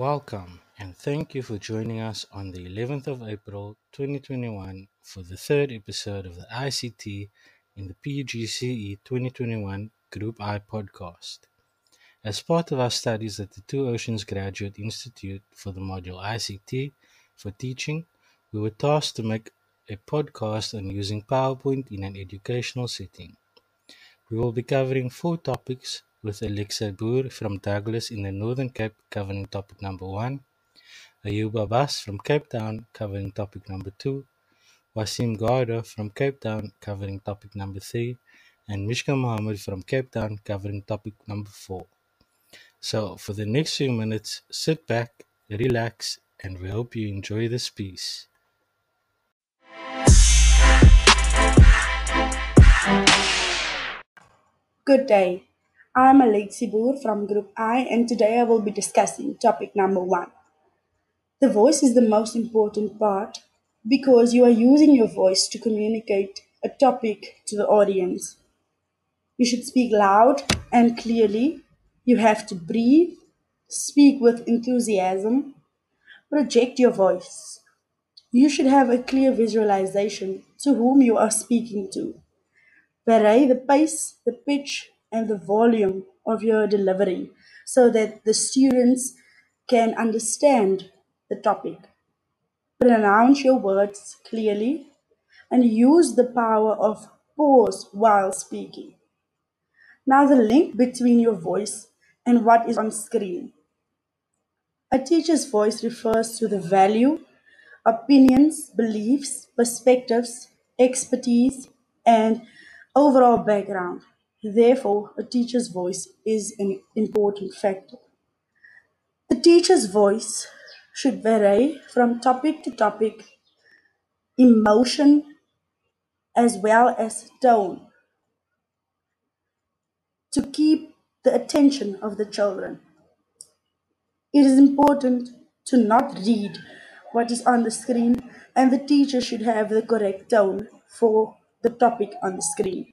Welcome, and thank you for joining us on the 11th of April 2021 for the third episode of the ICT in the PGCE 2021 Group I podcast. As part of our studies at the Two Oceans Graduate Institute for the module ICT for teaching, we were tasked to make a podcast on using PowerPoint in an educational setting. We will be covering four topics with Alexa Boer from Douglas in the Northern Cape covering topic number one, Ayuba Abbas from Cape Town covering topic number two, Wasim Garda from Cape Town covering topic number three, and Mishka Mohammed from Cape Town covering topic number four. So, for the next few minutes, sit back, relax, and we hope you enjoy this piece. Good day. I'm Alexi Boer from Group I, and today I will be discussing topic number one. The voice is the most important part because you are using your voice to communicate a topic to the audience. You should speak loud and clearly. You have to breathe, speak with enthusiasm, project your voice. You should have a clear visualization to whom you are speaking to. Vary the pace, the pitch, and the volume of your delivery so that the students can understand the topic. Pronounce your words clearly and use the power of pause while speaking. Now, the link between your voice and what is on screen. A teacher's voice refers to the value, opinions, beliefs, perspectives, expertise, and overall background. Therefore, a teacher's voice is an important factor. The teacher's voice should vary from topic to topic, emotion as well as tone to keep the attention of the children. It is important to not read what is on the screen, and the teacher should have the correct tone for the topic on the screen.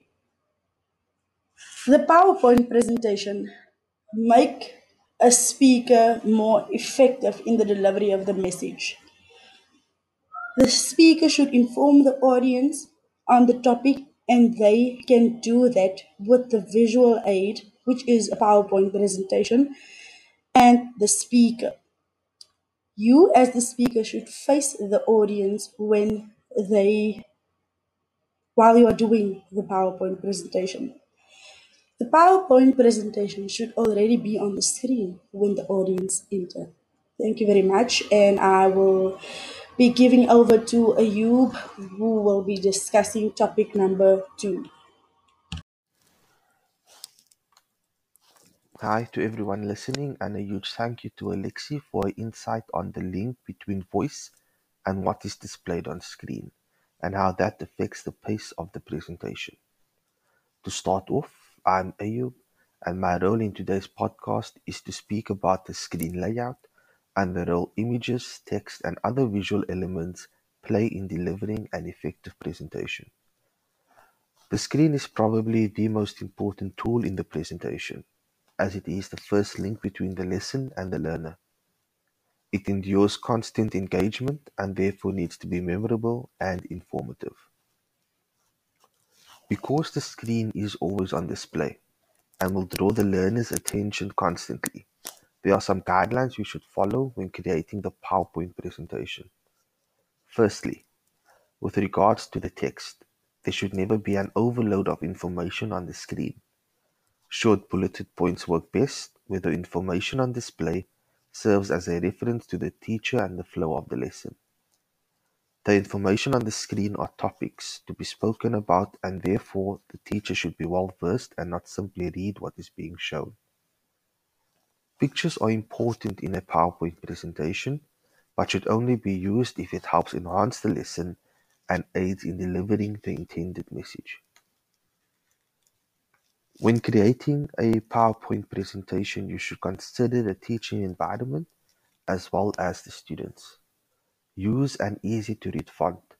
The PowerPoint presentation make a speaker more effective in the delivery of the message. The speaker should inform the audience on the topic and they can do that with the visual aid, which is a PowerPoint presentation, and the speaker. You, as the speaker, should face the audience when they, while you are doing the PowerPoint presentation. The PowerPoint presentation should already be on the screen when the audience enter. Thank you very much, and I will be giving over to Ayub, who will be discussing topic number two. Hi to everyone listening, and a huge thank you to Alexi for insight on the link between voice and what is displayed on screen, and how that affects the pace of the presentation. To start off, I'm Ayub, and my role in today's podcast is to speak about the screen layout and the role images, text, and other visual elements play in delivering an effective presentation. The screen is probably the most important tool in the presentation, as it is the first link between the lesson and the learner. It endures constant engagement and therefore needs to be memorable and informative. Because the screen is always on display and will draw the learner's attention constantly, there are some guidelines you should follow when creating the PowerPoint presentation. Firstly, with regards to the text, there should never be an overload of information on the screen. Short bulleted points work best where the information on display serves as a reference to the teacher and the flow of the lesson. The information on the screen are topics to be spoken about and therefore the teacher should be well versed and not simply read what is being shown. Pictures are important in a PowerPoint presentation, but should only be used if it helps enhance the lesson and aids in delivering the intended message. When creating a PowerPoint presentation, you should consider the teaching environment as well as the students. Use an easy to read font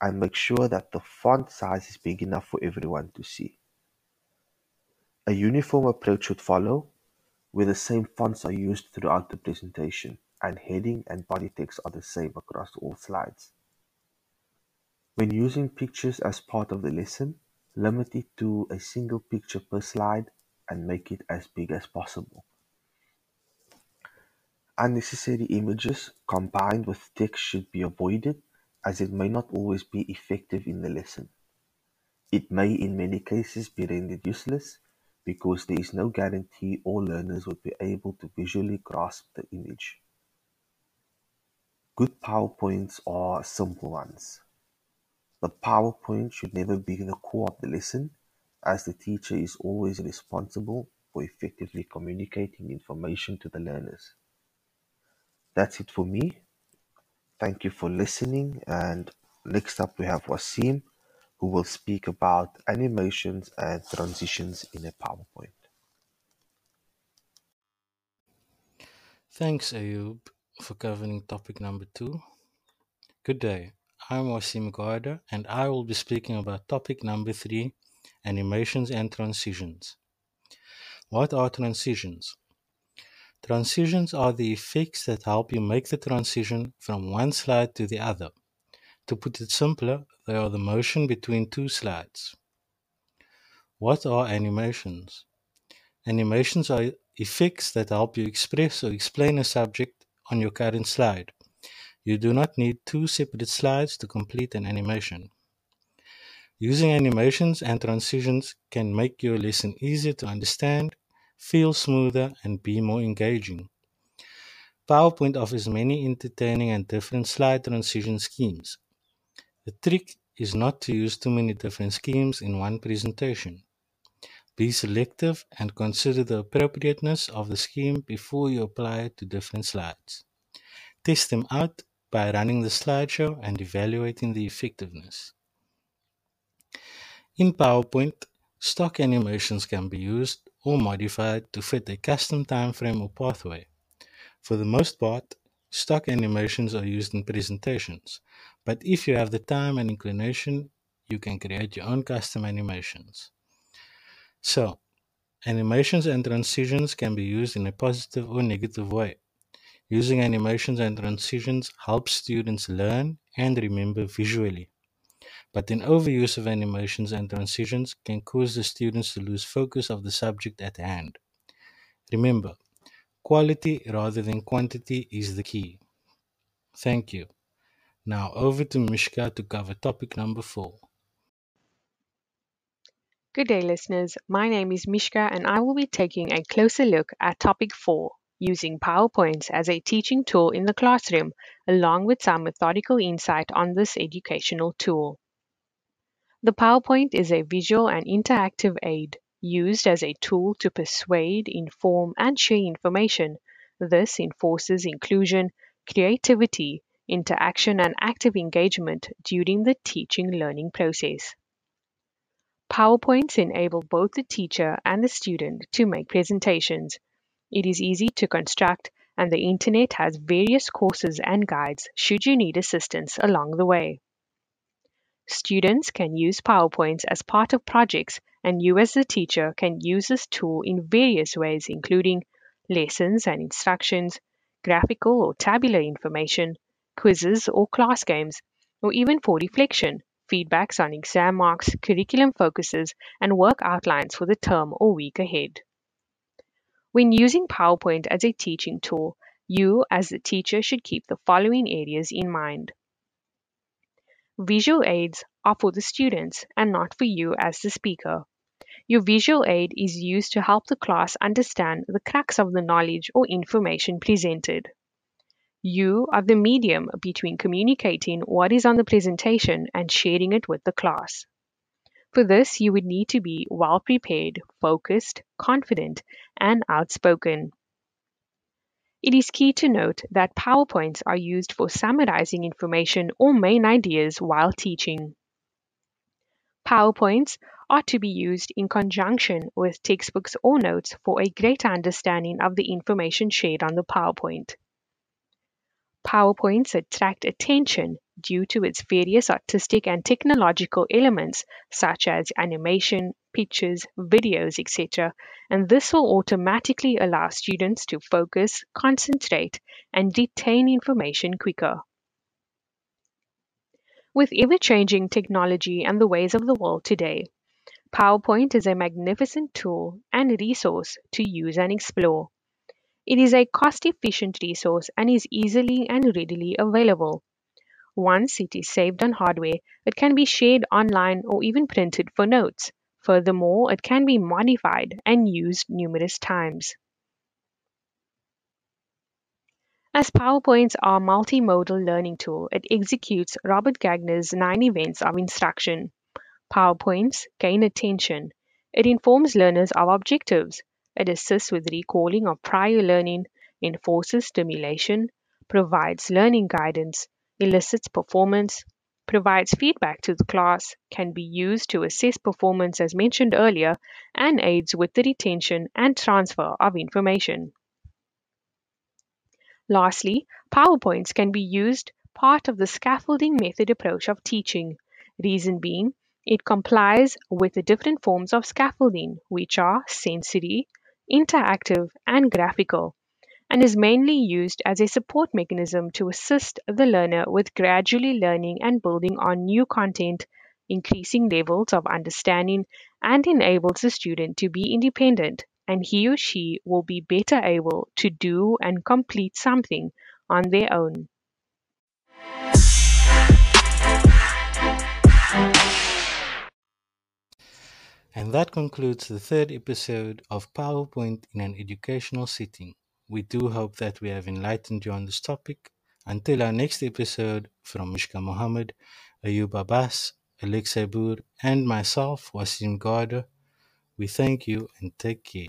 and make sure that the font size is big enough for everyone to see. A uniform approach should follow, where the same fonts are used throughout the presentation and heading and body text are the same across all slides. When using pictures as part of the lesson, limit it to a single picture per slide and make it as big as possible. Unnecessary images combined with text should be avoided as it may not always be effective in the lesson. It may in many cases be rendered useless because there is no guarantee all learners would be able to visually grasp the image. Good PowerPoints are simple ones. The PowerPoint should never be the core of the lesson as the teacher is always responsible for effectively communicating information to the learners. That's it for me. Thank you for listening. And next up, we have Wasim, who will speak about animations and transitions in a PowerPoint. Thanks, Ayub, for covering topic number two. Good day. I'm Wasim Garda, and I will be speaking about topic number three animations and transitions. What are transitions? Transitions are the effects that help you make the transition from one slide to the other. To put it simpler, they are the motion between two slides. What are animations? Animations are effects that help you express or explain a subject on your current slide. You do not need two separate slides to complete an animation. Using animations and transitions can make your lesson easier to understand feel smoother, and be more engaging. PowerPoint offers many entertaining and different slide transition schemes. The trick is not to use too many different schemes in one presentation. Be selective and consider the appropriateness of the scheme before you apply it to different slides. Test them out by running the slideshow and evaluating the effectiveness. In PowerPoint, stock animations can be used or modified to fit a custom timeframe or pathway. For the most part, stock animations are used in presentations, but if you have the time and inclination, you can create your own custom animations. So, animations and transitions can be used in a positive or negative way. Using animations and transitions helps students learn and remember visually. But an overuse of animations and transitions can cause the students to lose focus of the subject at hand. Remember, quality rather than quantity is the key. Thank you. Now over to Mishka to cover topic number four. Good day, listeners. My name is Mishka, and I will be taking a closer look at topic four using PowerPoints as a teaching tool in the classroom, along with some methodical insight on this educational tool. The PowerPoint is a visual and interactive aid used as a tool to persuade, inform, and share information. This enforces inclusion, creativity, interaction, and active engagement during the teaching learning process. PowerPoints enable both the teacher and the student to make presentations. It is easy to construct, and the internet has various courses and guides should you need assistance along the way. Students can use PowerPoints as part of projects, and you as the teacher can use this tool in various ways, including lessons and instructions, graphical or tabular information, quizzes or class games, or even for reflection, feedbacks on exam marks, curriculum focuses, and work outlines for the term or week ahead. When using PowerPoint as a teaching tool, you as the teacher should keep the following areas in mind. Visual aids are for the students and not for you as the speaker. Your visual aid is used to help the class understand the crux of the knowledge or information presented. You are the medium between communicating what is on the presentation and sharing it with the class. For this, you would need to be well prepared, focused, confident, and outspoken. It is key to note that PowerPoints are used for summarizing information or main ideas while teaching. PowerPoints are to be used in conjunction with textbooks or notes for a greater understanding of the information shared on the PowerPoint. PowerPoints attract attention due to its various artistic and technological elements such as animation, pictures, videos, etc. And this will automatically allow students to focus, concentrate, and retain information quicker. With ever changing technology and the ways of the world today, PowerPoint is a magnificent tool and resource to use and explore. It is a cost efficient resource and is easily and readily available. Once it is saved on hardware, it can be shared online or even printed for notes. Furthermore, it can be modified and used numerous times. As PowerPoints are a multimodal learning tool, it executes Robert Gagné's nine events of instruction. PowerPoints gain attention. It informs learners of objectives. It assists with recalling of prior learning, enforces stimulation, provides learning guidance, elicits performance, provides feedback to the class, can be used to assess performance as mentioned earlier, and aids with the retention and transfer of information. Lastly, PowerPoints can be used part of the scaffolding method approach of teaching. Reason being, it complies with the different forms of scaffolding, which are sensory, interactive, and graphical, and is mainly used as a support mechanism to assist the learner with gradually learning and building on new content, increasing levels of understanding, and enables the student to be independent and he or she will be better able to do and complete something on their own. And that concludes the third episode of PowerPoint in an educational setting. We do hope that we have enlightened you on this topic. Until our next episode, from Mishka Mohammed, Ayub Abbas, Alexei Boer, and myself, Wasim Garda, we thank you and take care.